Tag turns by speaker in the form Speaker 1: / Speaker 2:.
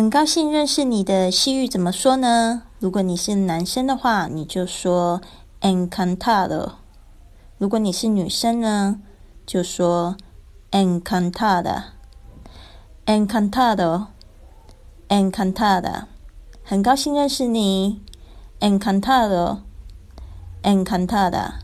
Speaker 1: 很高兴认识你的西域怎么说呢如果你是男生的话你就说 encantado 如果你是女生呢就说 encantada encantado encantada 很高兴认识你 encantado encantada